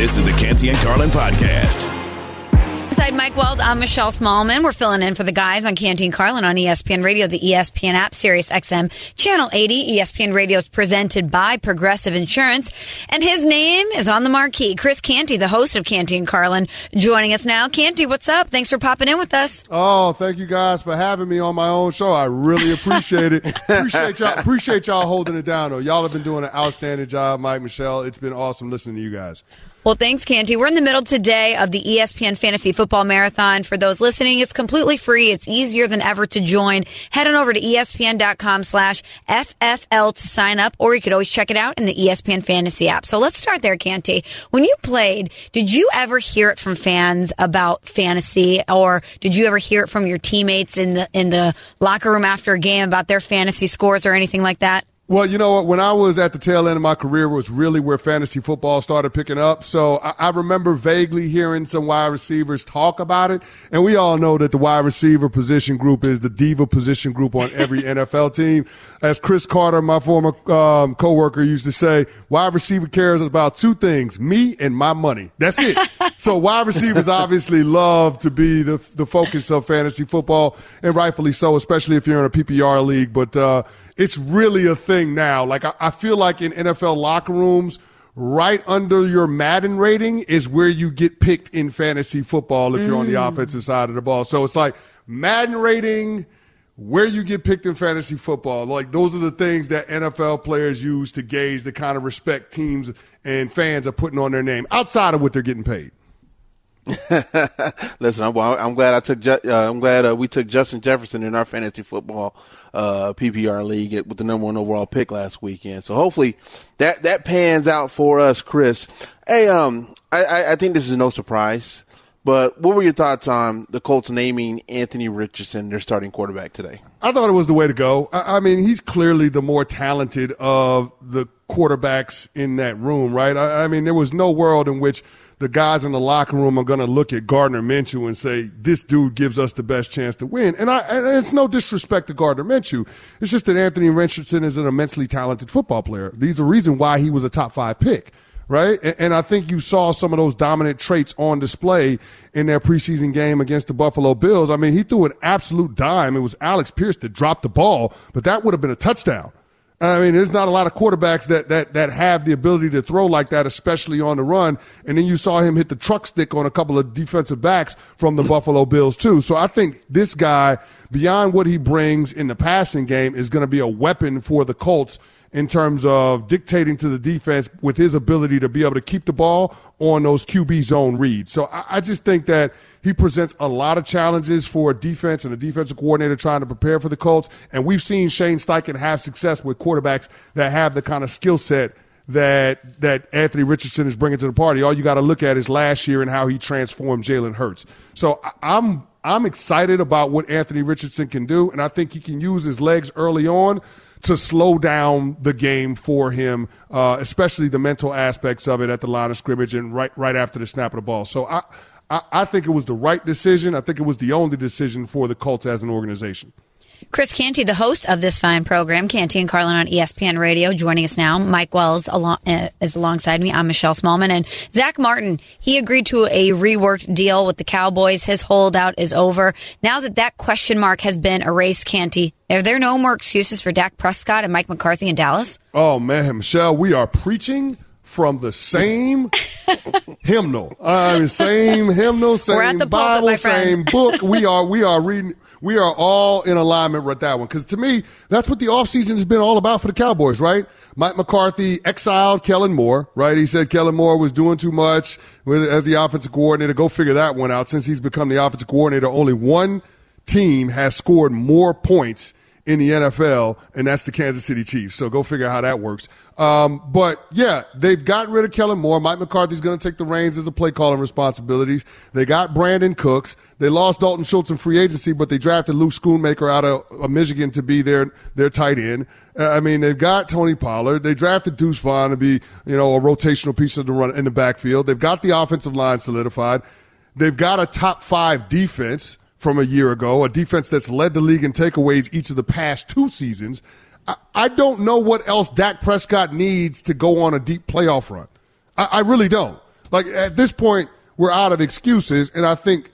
This is the Canty and Carlin podcast. Alongside Mike Wells, I'm Michelle Smallmon. We're filling in for the guys on Canty and Carlin on ESPN Radio, the ESPN app, Sirius XM, Channel 80. ESPN Radio is presented by Progressive Insurance. And his name is on the marquee. Chris Canty, the host of Canty and Carlin, joining us now. Canty, what's up? Thanks for popping in with us. Oh, thank you guys for having me on my own show. I really appreciate it. appreciate y'all appreciate y'all holding it down though. Y'all have been doing an outstanding job, Mike, Michelle. It's been awesome listening to you guys. Well, thanks, Canty. We're in the middle today of the ESPN Fantasy Football Marathon. For those listening, it's completely free. It's easier than ever to join. Head on over to ESPN.com slash FFL to sign up, or you could always check it out in the ESPN Fantasy app. So let's start there, Canty. When you played, did you ever hear it from fans about fantasy, or did you ever hear it from your teammates in the, in the locker room after a game about their fantasy scores or anything like that? Well, you know what? When I was at the tail end of my career was really where fantasy football started picking up. So I, I, remember vaguely hearing some wide receivers talk about it. And we all know that the wide receiver position group is the diva position group on every NFL team. As Cris Carter, my former um, coworker, used to say, wide receiver cares about two things, me and my money. That's it. so wide receivers obviously love to be the, the focus of fantasy football and rightfully so, especially if you're in a PPR league. But, uh, it's really a thing now. Like I, I feel like in NFL locker rooms, right under your Madden rating is where you get picked in fantasy football if you're on the mm. offensive side of the ball. So it's like Madden rating, where you get picked in fantasy football. Like those are the things that NFL players use to gauge the kind of respect teams and fans are putting on their name outside of what they're getting paid. Listen, I'm, I'm, glad I took. Uh, I'm glad uh, we took Justin Jefferson in our fantasy football uh, PPR league with the number one overall pick last weekend. So hopefully that that pans out for us, Chris. Hey, um, I, I think this is no surprise, but what were your thoughts on the Colts naming Anthony Richardson their starting quarterback today? I thought it was the way to go. I, I mean, he's clearly the more talented of the quarterbacks in that room, right? I, I mean, there was no world in which the guys in the locker room are going to look at Gardner Minshew and say, this dude gives us the best chance to win. And, I, and it's no disrespect to Gardner Minshew. It's just that Anthony Richardson is an immensely talented football player. Are the reason why he was a top five pick, right? And I think you saw some of those dominant traits on display in their preseason game against the Buffalo Bills. I mean, he threw an absolute dime. It was Alec Pierce that dropped the ball, but that would have been a touchdown. I mean, there's not a lot of quarterbacks that, that, that have the ability to throw like that, especially on the run. And then you saw him hit the truck stick on a couple of defensive backs from the Buffalo Bills, too. So I think this guy, beyond what he brings in the passing game, is going to be a weapon for the Colts in terms of dictating to the defense with his ability to be able to keep the ball on those QB zone reads. So I, I just think that – he presents a lot of challenges for a defense and a defensive coordinator trying to prepare for the Colts. And we've seen Shane Steichen have success with quarterbacks that have the kind of skill set that that Anthony Richardson is bringing to the party. All you got to look at is last year and how he transformed Jalen Hurts. So I'm I'm excited about what Anthony Richardson can do, and I think he can use his legs early on to slow down the game for him, uh, especially the mental aspects of it at the line of scrimmage and right right after the snap of the ball. So I I, I think it was the right decision. I think it was the only decision for the Colts as an organization. Chris Canty, the host of this fine program, Canty and Carlin on ESPN Radio, joining us now. Mike Wells along, uh, is alongside me. I'm Michelle Smallmon. And Zach Martin, he agreed to a reworked deal with the Cowboys. His holdout is over. Now that that question mark has been erased, Canty, are there no more excuses for Dak Prescott and Mike McCarthy in Dallas? Oh, man, Michelle, we are preaching from the same hymnal. Uh, same hymnal, same Bible, pulpit, same book. We are we are reading. We are all in alignment with that one because to me, that's what the offseason has been all about for the Cowboys, right? Mike McCarthy exiled Kellen Moore, right? He said Kellen Moore was doing too much with, as the offensive coordinator. Go figure that one out. Since he's become the offensive coordinator, only one team has scored more points in the NFL, and that's the Kansas City Chiefs. So go figure out how that works. Um, but yeah, they've gotten rid of Kellen Moore. Mike McCarthy's going to take the reins as the play calling responsibilities. They got Brandin Cooks. They lost Dalton Schultz in free agency, but they drafted Luke Schoonmaker out of, of Michigan to be their their tight end. Uh, I mean, they've got Tony Pollard. They drafted Deuce Vaughn to be, you know, a rotational piece of the run in the backfield. They've got the offensive line solidified. They've got a top five defense from a year ago, a defense that's led the league in takeaways each of the past two seasons. I, I don't know what else Dak Prescott needs to go on a deep playoff run. I, I really don't. Like at this point, we're out of excuses, and I think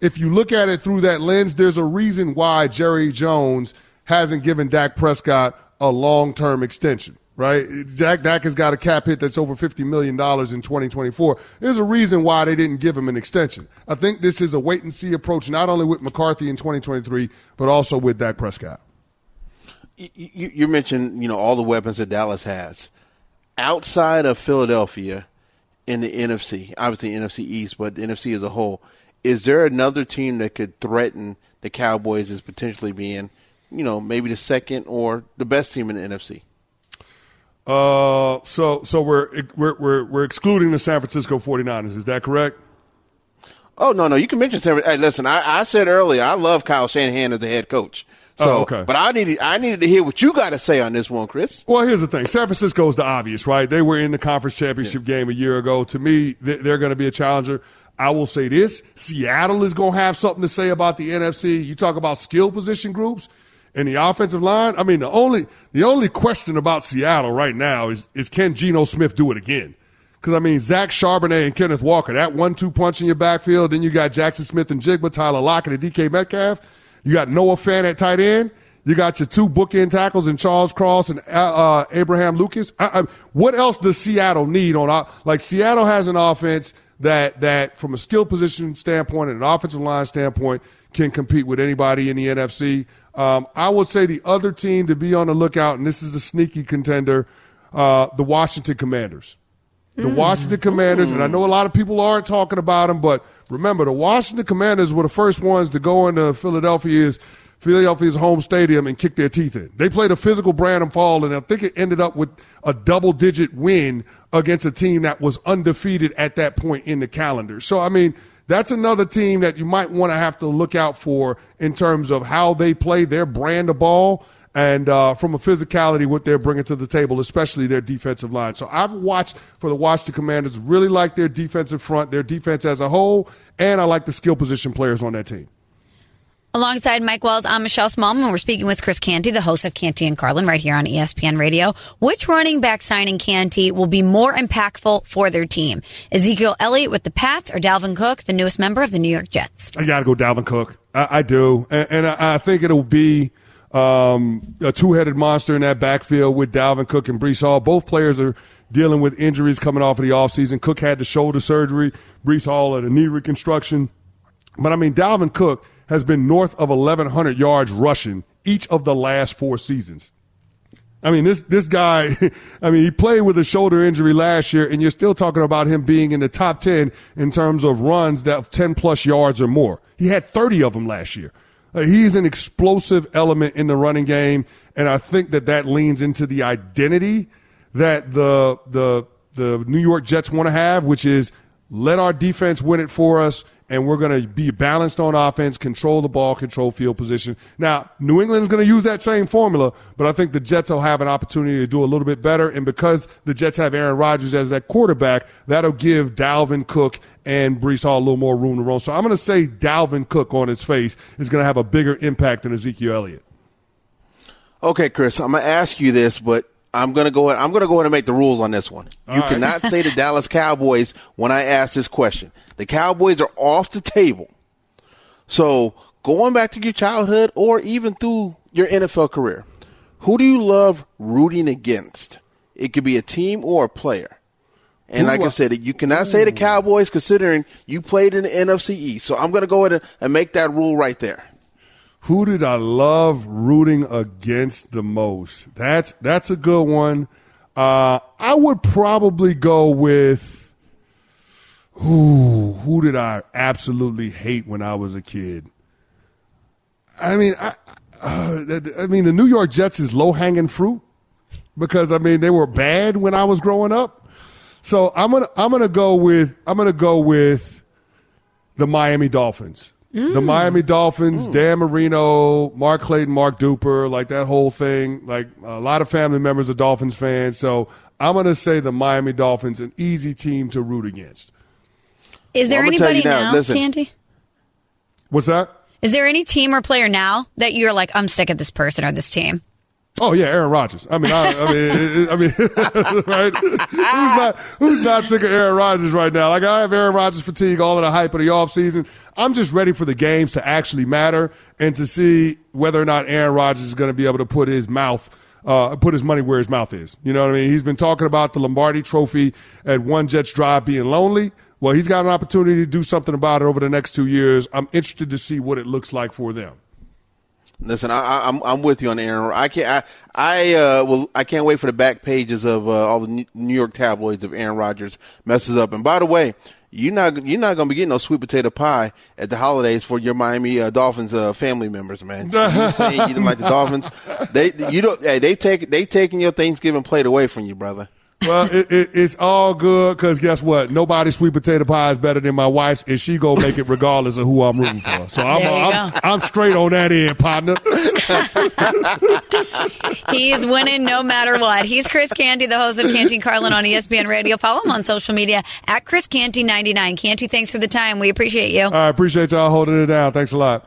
if you look at it through that lens, there's a reason why Jerry Jones hasn't given Dak Prescott a long term extension, right? Dak, Dak has got a cap hit that's over $50 million in 2024. There's a reason why they didn't give him an extension. I think this is a wait and see approach, not only with McCarthy in 2023, but also with Dak Prescott. You, you mentioned, you know, all the weapons that Dallas has. Outside of Philadelphia in the NFC, obviously NFC East, but the NFC as a whole, is there another team that could threaten the Cowboys as potentially being – you know, maybe the second or the best team in the NFC? Uh, so so we're we're we're, we're excluding the San Francisco 49ers. Is that correct? Oh no, no, you can mention San. Hey, listen, I, I said earlier, I love Kyle Shanahan as the head coach. So, oh, okay. but I needed I needed to hear what you got to say on this one, Chris. Well, here's the thing: San Francisco is the obvious, right? They were in the conference championship yeah. game a year ago. To me, they're going to be a challenger. I will say this: Seattle is going to have something to say about the NFC. You talk about skill position groups and the offensive line. I mean, the only the only question about Seattle right now is is can Geno Smith do it again? Because I mean, Zach Charbonnet and Kenneth Walker, that one-two punch in your backfield. Then you got Jackson Smith-Njigba, Tyler Lockett, and DK Metcalf. You got Noah Fant at tight end. You got your two bookend tackles in Charles Cross and uh, uh Abraham Lucas. I, I, what else does Seattle need on? Like Seattle has an offense that that from a skill position standpoint and an offensive line standpoint can compete with anybody in the NFC. Um, I would say the other team to be on the lookout, and this is a sneaky contender, uh, the Washington Commanders. The mm. Washington Commanders, and I know a lot of people aren't talking about them, but remember, the Washington Commanders were the first ones to go into Philadelphia's Philadelphia's home stadium and kick their teeth in. They played a physical Brandon Fall, and I think it ended up with a double digit win against a team that was undefeated at that point in the calendar. So, I mean, that's another team that you might want to have to look out for in terms of how they play their brand of ball and uh, from a physicality what they're bringing to the table, especially their defensive line. So I've watched for the Washington Commanders, really like their defensive front, their defense as a whole, and I like the skill position players on that team. Alongside Mike Wells, I'm Michelle Smallmon. We're speaking with Chris Canty, the host of Canty and Carlin, right here on ESPN Radio. Which running back signing Canty will be more impactful for their team? Ezekiel Elliott with the Pats or Dalvin Cook, the newest member of the New York Jets? I got to go Dalvin Cook. I, I do, and, and I, I, think it'll be um, a two-headed monster in that backfield with Dalvin Cook and Breece Hall. Both players are dealing with injuries coming off of the offseason. Cook had the shoulder surgery, Breece Hall had a knee reconstruction. But I mean, Dalvin Cook – has been north of 1,100 yards rushing each of the last four seasons. I mean, this this guy. I mean, he played with a shoulder injury last year, and you're still talking about him being in the top ten in terms of runs that 10 plus yards or more. He had 30 of them last year. Uh, he's an explosive element in the running game, and I think that that leans into the identity that the the the New York Jets want to have, which is let our defense win it for us and we're going to be balanced on offense, control the ball, control field position. Now, New England is going to use that same formula, but I think the Jets will have an opportunity to do a little bit better. And because the Jets have Aaron Rodgers as that quarterback, that'll give Dalvin Cook and Breece Hall a little more room to run. So I'm going to say Dalvin Cook on his face is going to have a bigger impact than Ezekiel Elliott. Okay, Chris, I'm going to ask you this, but I'm gonna go. I'm gonna go ahead and make the rules on this one. All you right. cannot say the Dallas Cowboys when I ask this question. The Cowboys are off the table. So going back to your childhood or even through your NFL career, who do you love rooting against? It could be a team or a player. And like I said, you cannot say the Cowboys considering you played in the NFC East. So I'm going to go ahead and make that rule right there. Who did I love rooting against the most? That's that's a good one. Uh, I would probably go with who? Who did I absolutely hate when I was a kid? I mean, I uh, I mean, the New York Jets is low hanging fruit because I mean they were bad when I was growing up. So I'm gonna I'm gonna go with I'm gonna go with the Miami Dolphins. Mm. The Miami Dolphins, mm. Dan Marino, Mark Clayton, Mark Duper, like that whole thing. Like a lot of family members are Dolphins fans. So I'm gonna say the Miami Dolphins, an easy team to root against. Is there well, anybody now, now Canty? What's that? Is there any team or player now that you're like, I'm sick of this person or this team? Oh yeah, Aaron Rodgers. I mean, I, I mean, I mean, right? Who's not who's not sick of Aaron Rodgers right now? Like I have Aaron Rodgers fatigue, all of the hype of the offseason. I'm just ready for the games to actually matter and to see whether or not Aaron Rodgers is going to be able to put his mouth, uh, put his money where his mouth is. You know what I mean? He's been talking about the Lombardi Trophy at One Jets Drive being lonely. Well, he's got an opportunity to do something about it over the next two years. I'm interested to see what it looks like for them. Listen, I, am I'm, I'm with you on Aaron. I can't I I uh well I can't wait for the back pages of uh, all the New York tabloids of Aaron Rodgers messes up. And by the way, you're not you're not gonna be getting no sweet potato pie at the holidays for your Miami uh, Dolphins uh, family members, man. You saying you don't like the Dolphins? They you don't hey, they take they taking your Thanksgiving plate away from you, brother. Well, it, it, it's all good because guess what? Nobody's sweet potato pie is better than my wife's, and she go make it regardless of who I'm rooting for. So I'm, I'm, I'm, I'm, straight on that end, partner. He's winning no matter what. He's Chris Canty, the host of Canty Carlin on ESPN Radio. Follow him on social media at Chris Canty99. Canty, thanks for the time. We appreciate you. I appreciate y'all holding it down. Thanks a lot.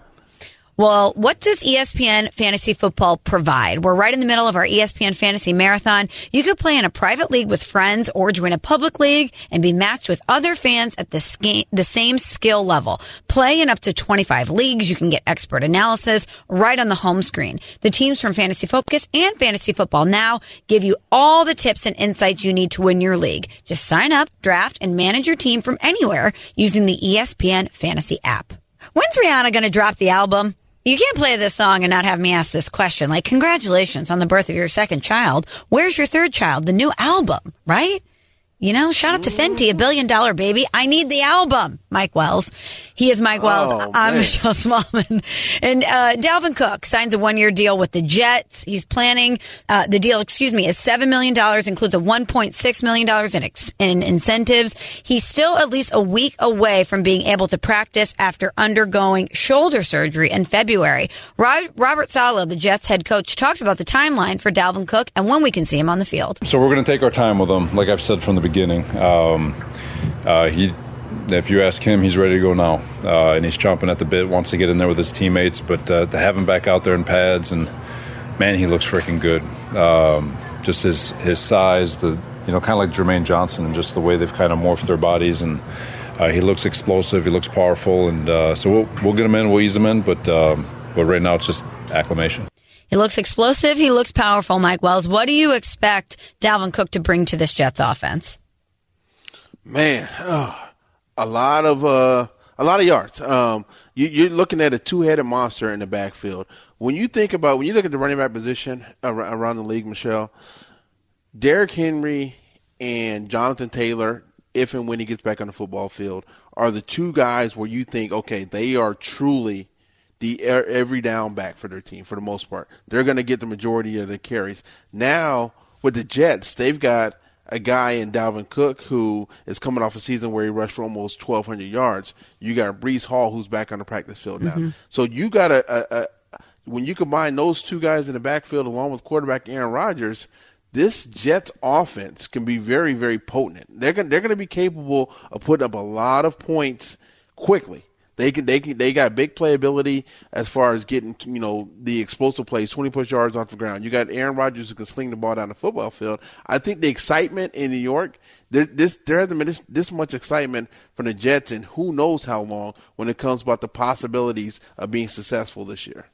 Well, what does ESPN Fantasy Football provide? We're right in the middle of our ESPN Fantasy Marathon. You could play in a private league with friends or join a public league and be matched with other fans at the, sca- the same skill level. Play in up to 25 leagues. You can get expert analysis right on the home screen. The teams from Fantasy Focus and Fantasy Football Now give you all the tips and insights you need to win your league. Just sign up, draft, and manage your team from anywhere using the ESPN Fantasy app. When's Rihanna going to drop the album? You can't play this song and not have me ask this question. Like, congratulations on the birth of your second child. Where's your third child? The new album, right? You know, shout out to Fenty, a billion dollar baby. I need the album. Mike Wells. He is Mike Wells. Oh, I'm man. Michelle Smallmon. And uh, Dalvin Cook signs a one year deal with the Jets. He's planning, uh, the deal, excuse me, is $7 million, includes a $1.6 million in, ex- in incentives. He's still at least a week away from being able to practice after undergoing shoulder surgery in February. Robert Saleh, the Jets head coach, talked about the timeline for Dalvin Cook and when we can see him on the field. So we're going to take our time with him, like I've said from the beginning beginning. Um, uh, he, if you ask him, he's ready to go now, uh, and he's chomping at the bit. Wants to get in there with his teammates, but uh, to have him back out there in pads, and man, he looks freaking good. Um, just his his size, the you know, kind of like Jermaine Johnson, and just the way they've kind of morphed their bodies, and uh, he looks explosive. He looks powerful, and uh, so we'll we'll get him in, we'll ease him in, but um, but right now it's just acclimation. He looks explosive. He looks powerful, Mike Wells. What do you expect Dalvin Cook to bring to this Jets offense? Man, oh, a lot of uh, a lot of yards. Um, you, are looking at a two-headed monster in the backfield. When you think about when you look at the running back position around the league, Michelle, Derrick Henry and Jonathan Taylor, if and when he gets back on the football field, are the two guys where you think, okay, they are truly the every down back for their team for the most part. They're going to get the majority of the carries. Now with the Jets, they've got a guy in Dalvin Cook who is coming off a season where he rushed for almost 1,200 yards. You got Breece Hall who's back on the practice field now. Mm-hmm. So you got a, a, a, when you combine those two guys in the backfield along with quarterback Aaron Rodgers, this Jets offense can be very, very potent. They're going they're going to be capable of putting up a lot of points quickly. They can they can they got big playability as far as getting you know the explosive plays, twenty plus yards off the ground. You got Aaron Rodgers who can sling the ball down the football field. I think the excitement in New York, there this there hasn't been this, this much excitement from the Jets and who knows how long when it comes about the possibilities of being successful this year.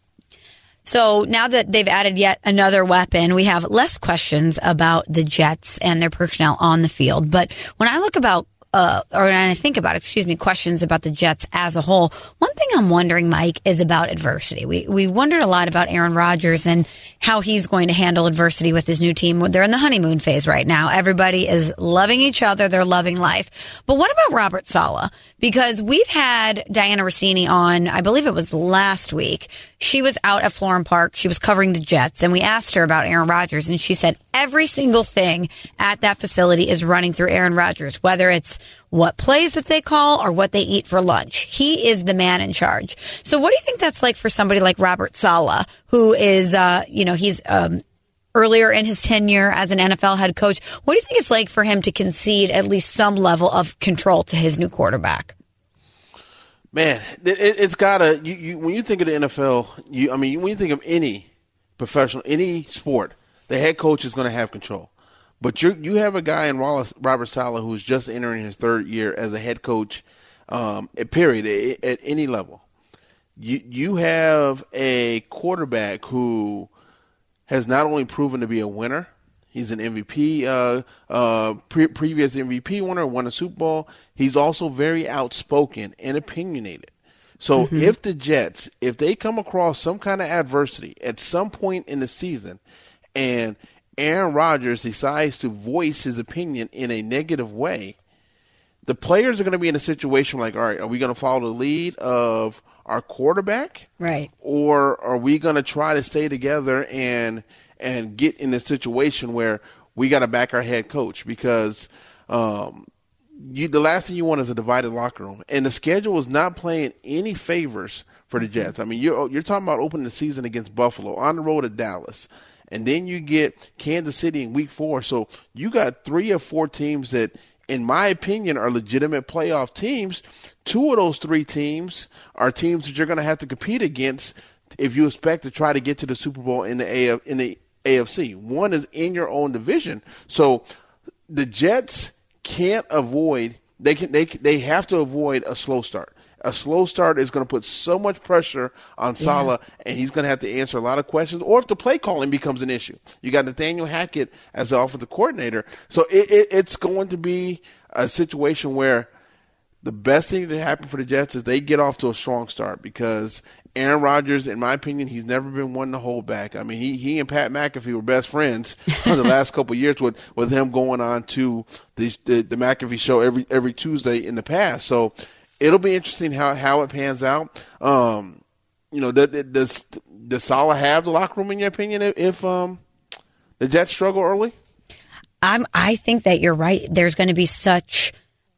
So now that they've added yet another weapon, we have less questions about the Jets and their personnel on the field. But when I look about uh, or when I think about, excuse me, questions about the Jets as a whole. One thing I'm wondering, Mike, is about adversity. We we wondered a lot about Aaron Rodgers and how he's going to handle adversity with his new team. They're in the honeymoon phase right now. Everybody is loving each other. They're loving life. But what about Robert Saleh? Because we've had Dianna Russini on, I believe it was last week, she was out at Florham Park. She was covering the Jets, and we asked her about Aaron Rodgers, and she said every single thing at that facility is running through Aaron Rodgers, whether it's what plays that they call or what they eat for lunch. He is the man in charge. So, what do you think that's like for somebody like Robert Saleh, who is, uh, you know, he's um, earlier in his tenure as an NFL head coach? What do you think it's like for him to concede at least some level of control to his new quarterback? Man, it, has gotta. You, you, when you think of the NFL, you I mean, when you think of any professional, any sport, the head coach is going to have control. But you you have a guy in Wallace, Robert Saleh who's just entering his third year as a head coach. Um, period at, at any level. You you have a quarterback who has not only proven to be a winner, He's an MVP, uh, uh, pre- previous MVP winner, won a Super Bowl. He's also very outspoken and opinionated. So mm-hmm. if the Jets, if they come across some kind of adversity at some point in the season, and Aaron Rodgers decides to voice his opinion in a negative way, the players are going to be in a situation like, all right, are we going to follow the lead of our quarterback, right, or are we going to try to stay together and and get in a situation where we got to back our head coach because um, you, the last thing you want is a divided locker room, and the schedule is not playing any favors for the Jets. I mean, you're you're talking about opening the season against Buffalo on the road to Dallas, and then you get Kansas City in Week Four. So you got three or four teams that, in my opinion, are legitimate playoff teams. Two of those three teams are teams that you're going to have to compete against if you expect to try to get to the Super Bowl in the AF, in the AFC. One is in your own division. So the Jets can't avoid they can they they have to avoid a slow start. A slow start is going to put so much pressure on Saleh, yeah. and he's going to have to answer a lot of questions. Or if the play calling becomes an issue, you got Nathaniel Hackett as the offensive coordinator, so it, it, it's going to be a situation where the best thing to happen for the Jets is they get off to a strong start because Aaron Rodgers, in my opinion, he's never been one to hold back. I mean, he he and Pat McAfee were best friends for the last couple years with with him going on to the, the the McAfee show every every Tuesday in the past. So it'll be interesting how how it pans out. Um, you know, does does does Saleh have the locker room in your opinion if, if um the Jets struggle early? I'm I think that you're right. There's going to be such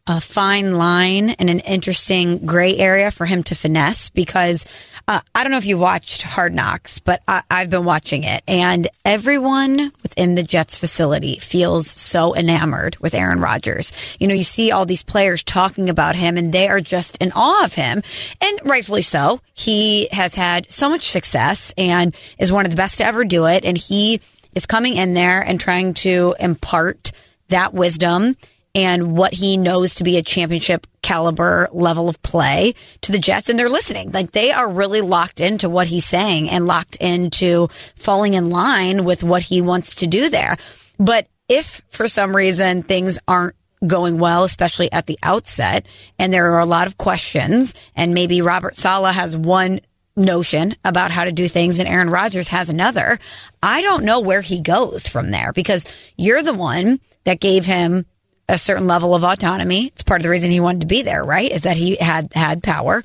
a fine line and an interesting gray area for him to finesse because uh, I don't know if you watched Hard Knocks, but I, have been watching it, and everyone within the Jets facility feels so enamored with Aaron Rodgers. You know, you see all these players talking about him, and they are just in awe of him, and rightfully so. He has had so much success and is one of the best to ever do it, and he is coming in there and trying to impart that wisdom and what he knows to be a championship caliber level of play to the Jets. And they're listening. Like they are really locked into what he's saying and locked into falling in line with what he wants to do there. But if for some reason things aren't going well, especially at the outset, and there are a lot of questions, and maybe Robert Saleh has one notion about how to do things and Aaron Rodgers has another. I don't know where he goes from there because you're the one that gave him a certain level of autonomy. It's part of the reason he wanted to be there, right? Is that he had had power.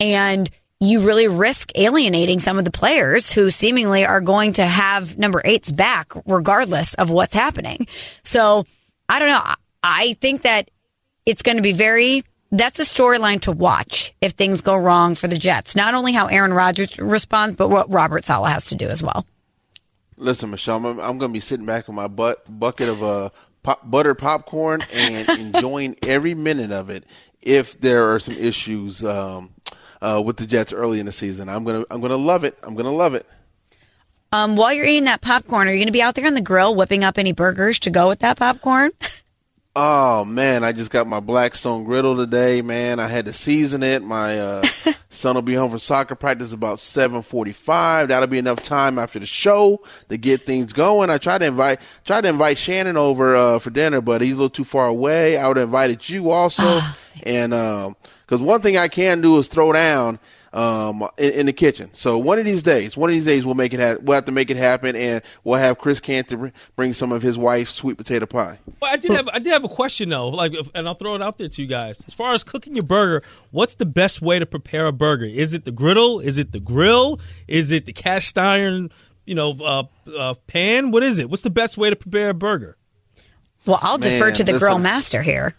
And you really risk alienating some of the players who seemingly are going to have number eight's back regardless of what's happening. So I don't know. I think that it's going to be very, that's a storyline to watch if things go wrong for the Jets. Not only how Aaron Rodgers responds, but what Robert Saleh has to do as well. Listen, Michelle, I'm, I'm going to be sitting back in my butt bucket of uh, pop, butter popcorn and enjoying every minute of it. If there are some issues um, uh, with the Jets early in the season, I'm gonna I'm gonna love it. I'm gonna love it. Um, while you're eating that popcorn, are you going to be out there on the grill whipping up any burgers to go with that popcorn? Oh man, I just got my Blackstone griddle today, man. I had to season it. My uh, son will be home from soccer practice about seven forty-five. That'll be enough time after the show to get things going. I tried to invite tried to invite Shannon over uh, for dinner, but he's a little too far away. I would have invited you also, oh, and because um, one thing I can do is throw down. Um, in, in, the kitchen. So one of these days, one of these days, we'll make it. Ha- we'll have to make it happen, and we'll have Chris Canty bring some of his wife's sweet potato pie. Well, I did have I did have a question though, like, and I'll throw it out there to you guys. As far as cooking your burger, what's the best way to prepare a burger? Is it the griddle? Is it the grill? Is it the cast iron? You know, uh, uh, pan. What is it? What's the best way to prepare a burger? Well, I'll Man, defer to the listen. grill master here.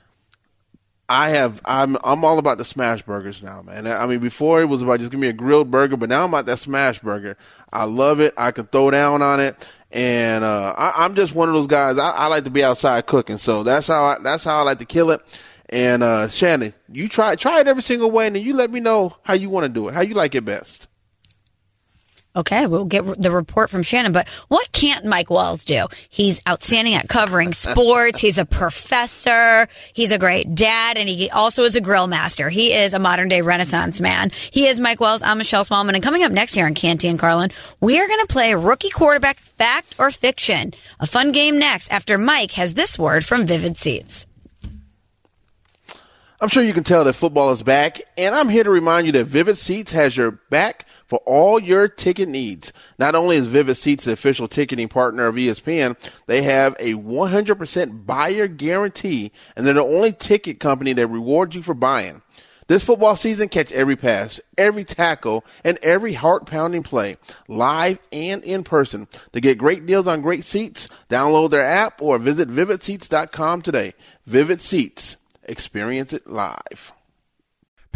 I have I'm I'm all about the smash burgers now, man. I mean, before it was about just give me a grilled burger, but now I'm about that smash burger. I love it. I can throw down on it, and uh, I, am just one of those guys. I, I, like to be outside cooking, so that's how I, that's how I like to kill it. And uh, Shannon, you try try it every single way, and then you let me know how you want to do it, how you like it best. Okay, we'll get the report from Shannon. But what can't Mike Wells do? He's outstanding at covering sports. He's a professor. He's a great dad, and he also is a grill master. He is a modern day Renaissance man. He is Mike Wells. I'm Michelle Smallmon, and coming up next here on Canty and Carlin, we are going to play rookie quarterback fact or fiction. A fun game next after Mike has this word from Vivid Seats. I'm sure you can tell that football is back, and I'm here to remind you that Vivid Seats has your back for all your ticket needs. Not only is Vivid Seats the official ticketing partner of ESPN, they have a 100% buyer guarantee, and they're the only ticket company that rewards you for buying. This football season, catch every pass, every tackle, and every heart pounding play, live and in person. To get great deals on great seats, download their app or visit vividseats.com today. Vivid Seats. Experience it live.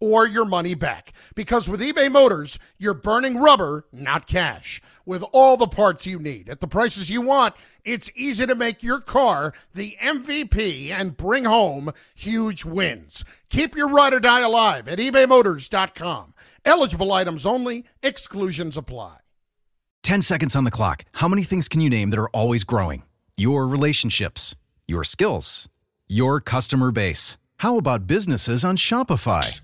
or your money back. Because with eBay Motors, you're burning rubber, not cash. With all the parts you need at the prices you want, it's easy to make your car the MVP and bring home huge wins. Keep your ride or die alive at ebaymotors.com. Eligible items only, exclusions apply. 10 seconds on the clock. How many things can you name that are always growing? Your relationships, your skills, your customer base. How about businesses on Shopify?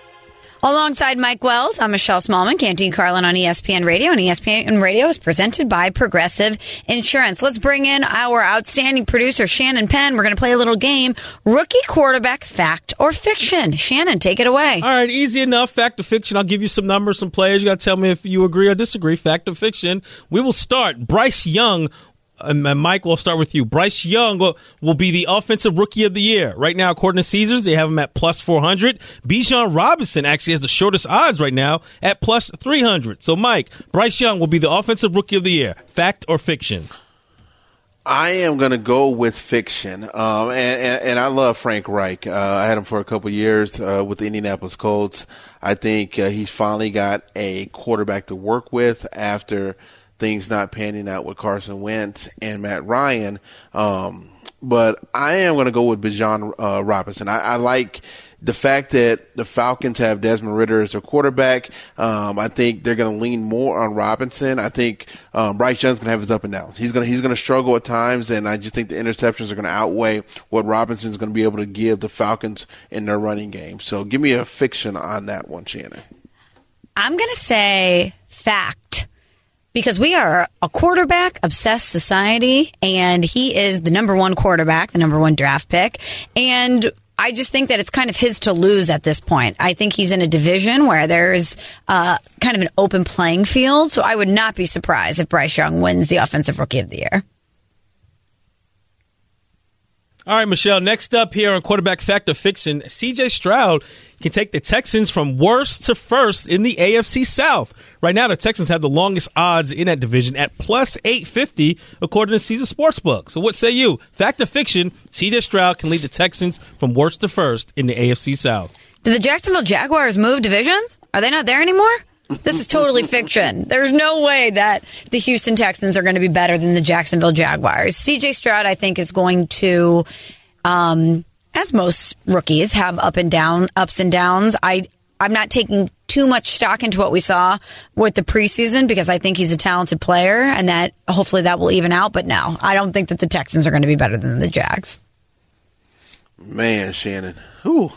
Alongside Mike Wells, I'm Michelle Smallmon, Canty Carlin on ESPN Radio, and ESPN Radio is presented by Progressive Insurance. Let's bring in our outstanding producer, Shannon Penn. We're going to play a little game, rookie quarterback fact or fiction. Shannon, take it away. All right, easy enough. Fact or fiction. I'll give you some numbers, some players. You got to tell me if you agree or disagree. Fact or fiction. We will start. Bryce Young and Mike, we'll start with you. Bryce Young will, will be the offensive rookie of the year. Right now, according to Caesars, they have him at plus 400. Bijan Robinson actually has the shortest odds right now at plus 300. So, Mike, Bryce Young will be the offensive rookie of the year. Fact or fiction? I am going to go with fiction, um, and, and, and, I love Frank Reich. Uh, I had him for a couple years uh, with the Indianapolis Colts. I think uh, he's finally got a quarterback to work with after things not panning out with Carson Wentz and Matt Ryan. Um, but I am going to go with Bijan uh, Robinson. I, I like the fact that the Falcons have Desmond Ridder as their quarterback, um, I think they're going to lean more on Robinson. I think um, Bryce Young's going to have his up and downs. He's going to he's going to struggle at times, and I just think the interceptions are going to outweigh what Robinson's going to be able to give the Falcons in their running game. So give me a fiction on that one, Shannon. I'm going to say fact because we are a quarterback obsessed society and he is the number one quarterback, the number one draft pick. And I just think that it's kind of his to lose at this point. I think he's in a division where there's uh, kind of an open playing field. So I would not be surprised if Bryce Young wins the Offensive Rookie of the Year. All right, Michelle. Next up here on quarterback fact or fiction, CJ Stroud can take the Texans from worst to first in the AFC South. Right now, the Texans have the longest odds in that division at plus 850, according to Caesar Sportsbook. So, what say you? Fact or fiction, CJ Stroud can lead the Texans from worst to first in the AFC South. Did the Jacksonville Jaguars move divisions? Are they not there anymore? This is totally fiction. There's no way that the Houston Texans are going to be better than the Jacksonville Jaguars. CJ Stroud, I think, is going to, um, as most rookies have up and down, ups and downs. I, I'm not taking too much stock into what we saw with the preseason because I think he's a talented player and that hopefully that will even out. But no, I don't think that the Texans are going to be better than the Jags. Man, Shannon, who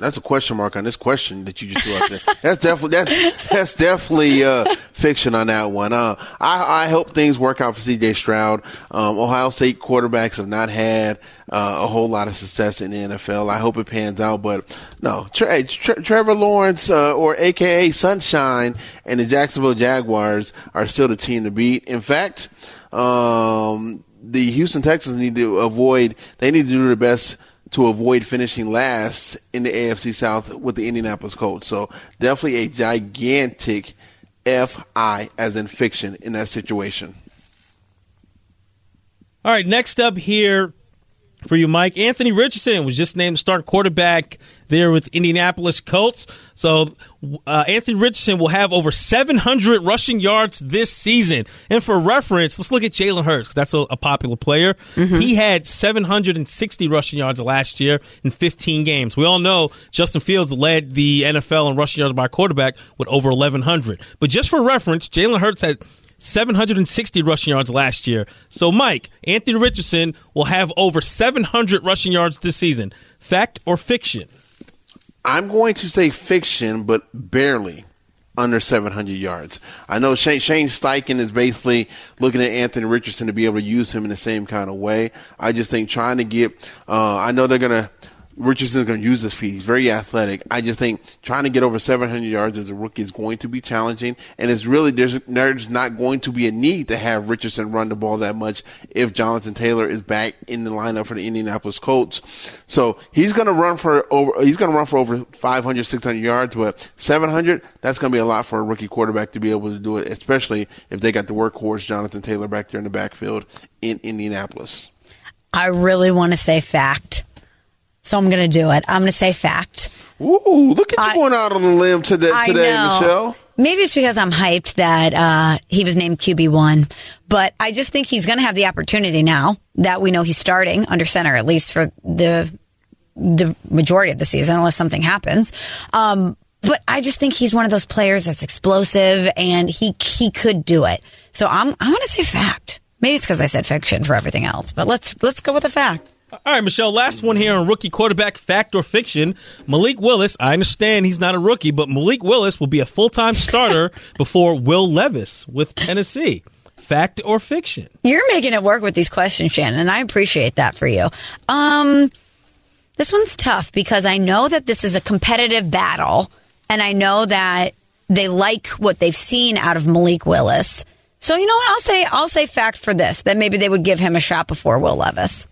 that's a question mark on this question that you just threw out there. that's definitely that's that's definitely uh, fiction on that one. Uh, I, I hope things work out for C.J. Stroud. Um, Ohio State quarterbacks have not had uh, a whole lot of success in the NFL. I hope it pans out, but no, Tre- Tre- Trevor Lawrence uh, or AKA Sunshine and the Jacksonville Jaguars are still the team to beat. In fact, um, the Houston Texans need to avoid. They need to do their best to avoid finishing last in the AFC South with the Indianapolis Colts. So definitely a gigantic FI as in fiction in that situation. All right, next up here for you, Mike. Anthony Richardson was just named starting quarterback there with Indianapolis Colts. So uh, Anthony Richardson will have over 700 rushing yards this season. And for reference, let's look at Jalen Hurts because that's a, a, popular player. Mm-hmm. He had 760 rushing yards last year in 15 games. We all know Justin Fields led the NFL in rushing yards by quarterback with over 1,100. But just for reference, Jalen Hurts had 760 rushing yards last year. So, Mike, Anthony Richardson will have over 700 rushing yards this season. Fact or fiction? I'm going to say fiction, but barely under 700 yards. I know Shane, Shane Steichen is basically looking at Anthony Richardson to be able to use him in the same kind of way. I just think trying to get, uh, I know they're going to Richardson's going to use his feet. He's very athletic. I just think trying to get over 700 yards as a rookie is going to be challenging, and it's really there's there's not going to be a need to have Richardson run the ball that much if Jonathan Taylor is back in the lineup for the Indianapolis Colts. So he's going to run for over he's going to run for over 500 600 yards, but 700 that's going to be a lot for a rookie quarterback to be able to do it, especially if they got the workhorse Jonathan Taylor back there in the backfield in Indianapolis. I really want to say fact. So I'm going to do it. I'm going to say fact. Ooh, look at you I, going out on a limb today, today Michelle. Maybe it's because I'm hyped that uh, he was named QB1, but I just think he's going to have the opportunity now that we know he's starting under center, at least for the the majority of the season, unless something happens. Um, but I just think he's one of those players that's explosive, and he he could do it. So I'm I want to say fact. Maybe it's because I said fiction for everything else, but let's let's go with a fact. All right, Michelle, last one here on rookie quarterback fact or fiction. Malik Willis, I understand he's not a rookie, but Malik Willis will be a full time starter before Will Levis with Tennessee. Fact or fiction? You're making it work with these questions, Shannon, and I appreciate that for you. Um, this one's tough because I know that this is a competitive battle, and I know that they like what they've seen out of Malik Willis. So you know what? I'll say I'll say fact for this that maybe they would give him a shot before Will Levis.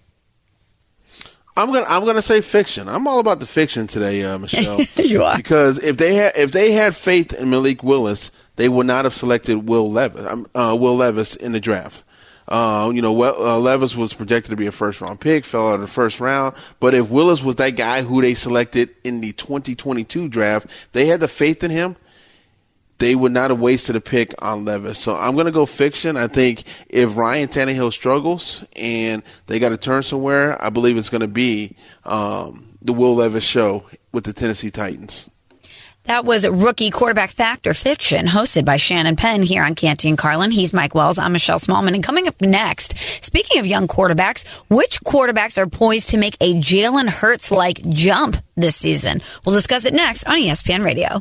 I'm gonna I'm gonna say fiction. I'm all about the fiction today, uh, Michelle. you are because if they had if they had faith in Malik Willis, they would not have selected Will Levis um, uh, Will Levis in the draft. Uh, you know, well, uh, Levis was projected to be a first round pick, fell out of the first round. But if Willis was that guy who they selected in the 2022 draft, they had the faith in him they would not have wasted a pick on Levis. So I'm going to go fiction. I think if Ryan Tannehill struggles and they got to turn somewhere, I believe it's going to be um, the Will Levis show with the Tennessee Titans. That was Rookie Quarterback Factor Fiction, hosted by Shannon Penn here on Canty and Carlin. He's Mike Wells. I'm Michelle Smallmon. And coming up next, speaking of young quarterbacks, which quarterbacks are poised to make a Jalen Hurts like jump this season? We'll discuss it next on ESPN Radio.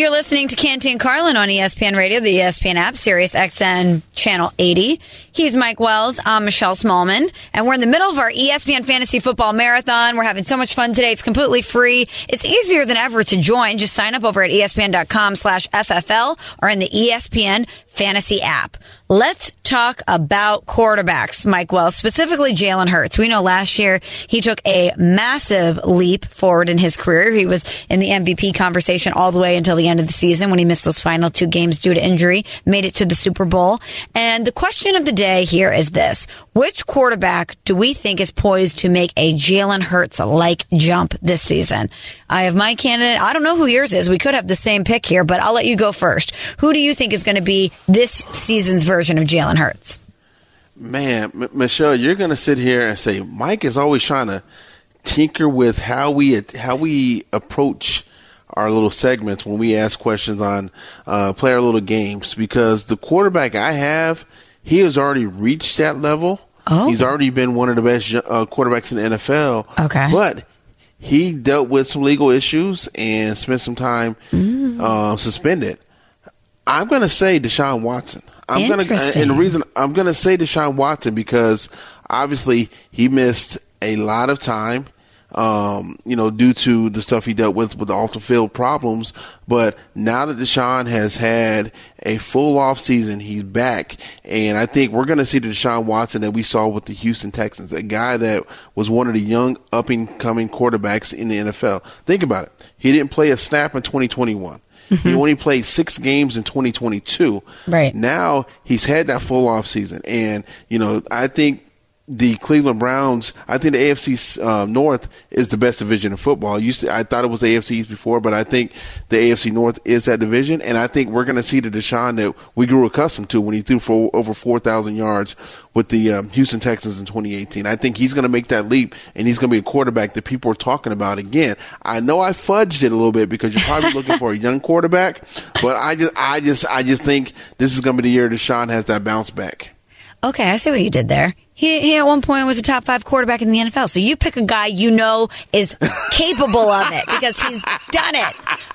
You're listening to Canty and Carlin on ESPN Radio, the ESPN app, Sirius XM Channel 80. He's Mike Wells. I'm Michelle Smallmon. And we're in the middle of our ESPN Fantasy Football Marathon. We're having so much fun today. It's completely free. It's easier than ever to join. Just sign up over at ESPN.com slash FFL or in the ESPN Fantasy app. Let's talk about quarterbacks, Mike Wells, specifically Jalen Hurts. We know last year he took a massive leap forward in his career. He was in the MVP conversation all the way until the end of the season when he missed those final two games due to injury, made it to the Super Bowl. And the question of the day here is this. Which quarterback do we think is poised to make a Jalen Hurts like jump this season? I have my candidate. I don't know who yours is. We could have the same pick here, but I'll let you go first. Who do you think is going to be this season's version of Jalen Hurts? Man, M- Michelle, you're going to sit here and say Mike is always trying to tinker with how we how we approach our little segments when we ask questions on uh, play our little games because the quarterback I have, he has already reached that level. Oh. He's already been one of the best uh, quarterbacks in the NFL. Okay. But he dealt with some legal issues and spent some time uh, suspended. I'm going to say Deshaun Watson. I'm to, and the reason I'm going to say Deshaun Watson because obviously he missed a lot of time, um, you know, due to the stuff he dealt with with the off the field problems. But now that Deshaun has had a full off season, he's back, and I think we're going to see the Deshaun Watson that we saw with the Houston Texans, a guy that was one of the young up and coming quarterbacks in the NFL. Think about it. He didn't play a snap in 2021. He mm-hmm. only played six games in 2022. Right. Now he's had that full off season. And, you know, I think the Cleveland Browns, I think the AFC uh, North is the best division in football. To, I thought it was the AFC East before, but I think the AFC North is that division, and I think we're going to see the Deshaun that we grew accustomed to when he threw for over 4,000 yards with the um, Houston Texans in 2018. I think he's going to make that leap, and he's going to be a quarterback that people are talking about again. I know I fudged it a little bit because you're probably looking for a young quarterback, but I just, I just, I just think this is going to be the year Deshaun has that bounce back. Okay, I see what you did there. He, he at one point was a top five quarterback in the NFL. So you pick a guy you know is capable of it because he's done it.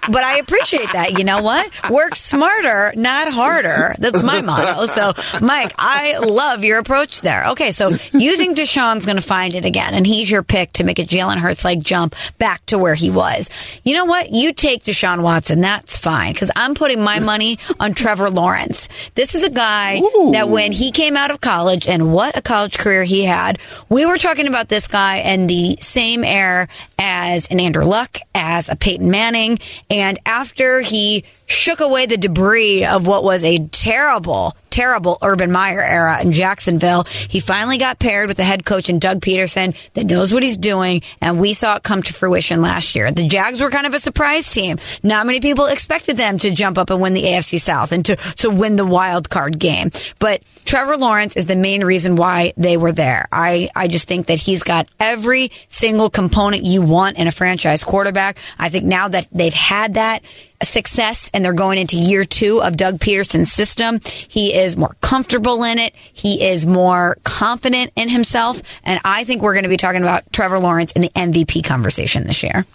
But I appreciate that. You know what? Work smarter, not harder. That's my motto. So, Mike, I love your approach there. Okay, so using Deshaun's going to find it again, and he's your pick to make a Jalen Hurts like jump back to where he was. You know what? You take Deshaun Watson. That's fine because I'm putting my money on Trevor Lawrence. This is a guy Ooh. that when he came out of college, and what a college college career he had. We were talking about this guy and the same air as an Andrew Luck, as a Peyton Manning. And after he shook away the debris of what was a terrible, terrible Urban Meyer era in Jacksonville. He finally got paired with the head coach in Doug Pederson that knows what he's doing, and we saw it come to fruition last year. The Jags were kind of a surprise team. Not many people expected them to jump up and win the AFC South and to, to win the wild card game. But Trevor Lawrence is the main reason why they were there. I, I just think that he's got every single component you want in a franchise quarterback. I think now that they've had that, success and they're going into year two of Doug Pederson's system. He is more comfortable in it. He is more confident in himself. And I think we're going to be talking about Trevor Lawrence in the MVP conversation this year.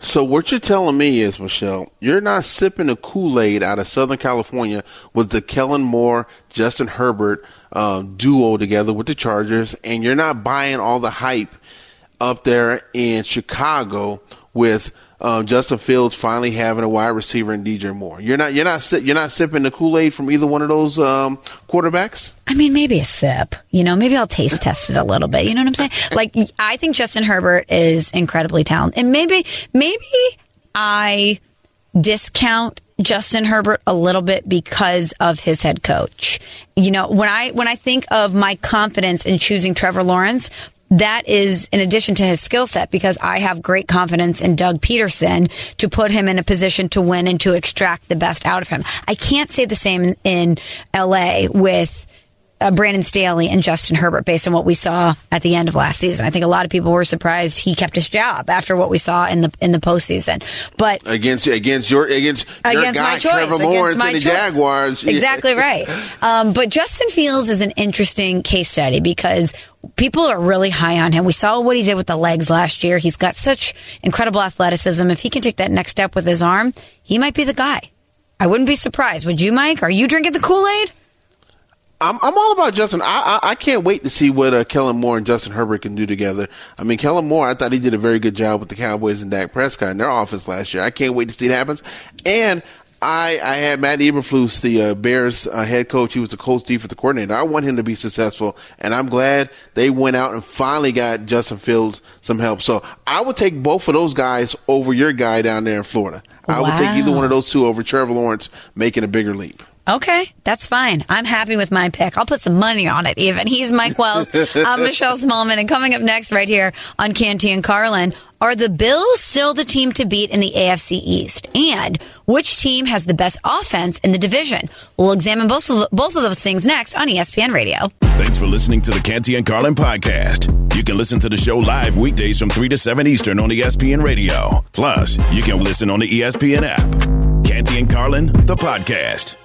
So what you're telling me is, Michelle, you're not sipping the Kool-Aid out of Southern California with the Kellen Moore, Justin Herbert um, duo together with the Chargers, and you're not buying all the hype up there in Chicago with – um, Justin Fields finally having a wide receiver in DJ Moore. You're not you're not you're not sipping the Kool Aid from either one of those um, quarterbacks. I mean, maybe a sip. You know, maybe I'll taste test it a little bit. You know what I'm saying? Like, I think Justin Herbert is incredibly talented, and maybe maybe I discount Justin Herbert a little bit because of his head coach. You know, when I when I think of my confidence in choosing Trevor Lawrence, that is in addition to his skill set because I have great confidence in Doug Pederson to put him in a position to win and to extract the best out of him. I can't say the same in LA with uh, Brandon Staley and Justin Herbert based on what we saw at the end of last season. I think a lot of people were surprised he kept his job after what we saw in the in the postseason. But against against your against, your against guy, my choice, Trevor Lawrence and the choice. Jaguars. Exactly right. Um, but Justin Fields is an interesting case study because people are really high on him. We saw what he did with the legs last year. He's got such incredible athleticism. If he can take that next step with his arm, he might be the guy. I wouldn't be surprised. Would you, Mike? Are you drinking the Kool Aid? I'm I'm all about Justin. I I, I can't wait to see what uh, Kellen Moore and Justin Herbert can do together. I mean, Kellen Moore, I thought he did a very good job with the Cowboys and Dak Prescott in their offense last year. I can't wait to see it happens. And I, I had Matt Eberflus, the uh, Bears uh, head coach. He was the Colts defensive coordinator. I want him to be successful, and I'm glad they went out and finally got Justin Fields some help. So I would take both of those guys over your guy down there in Florida. I would take either one of those two over Trevor Lawrence making a bigger leap. Okay, that's fine. I'm happy with my pick. I'll put some money on it even. He's Mike Wells. I'm Michelle Smallmon. And coming up next right here on Canty and Carlin, are the Bills still the team to beat in the AFC East? And which team has the best offense in the division? We'll examine both of, both of those things next on ESPN Radio. Thanks for listening to the Canty and Carlin podcast. You can listen to the show live weekdays from 3 to 7 Eastern on ESPN Radio. Plus, you can listen on the ESPN app. Canty and Carlin, the podcast.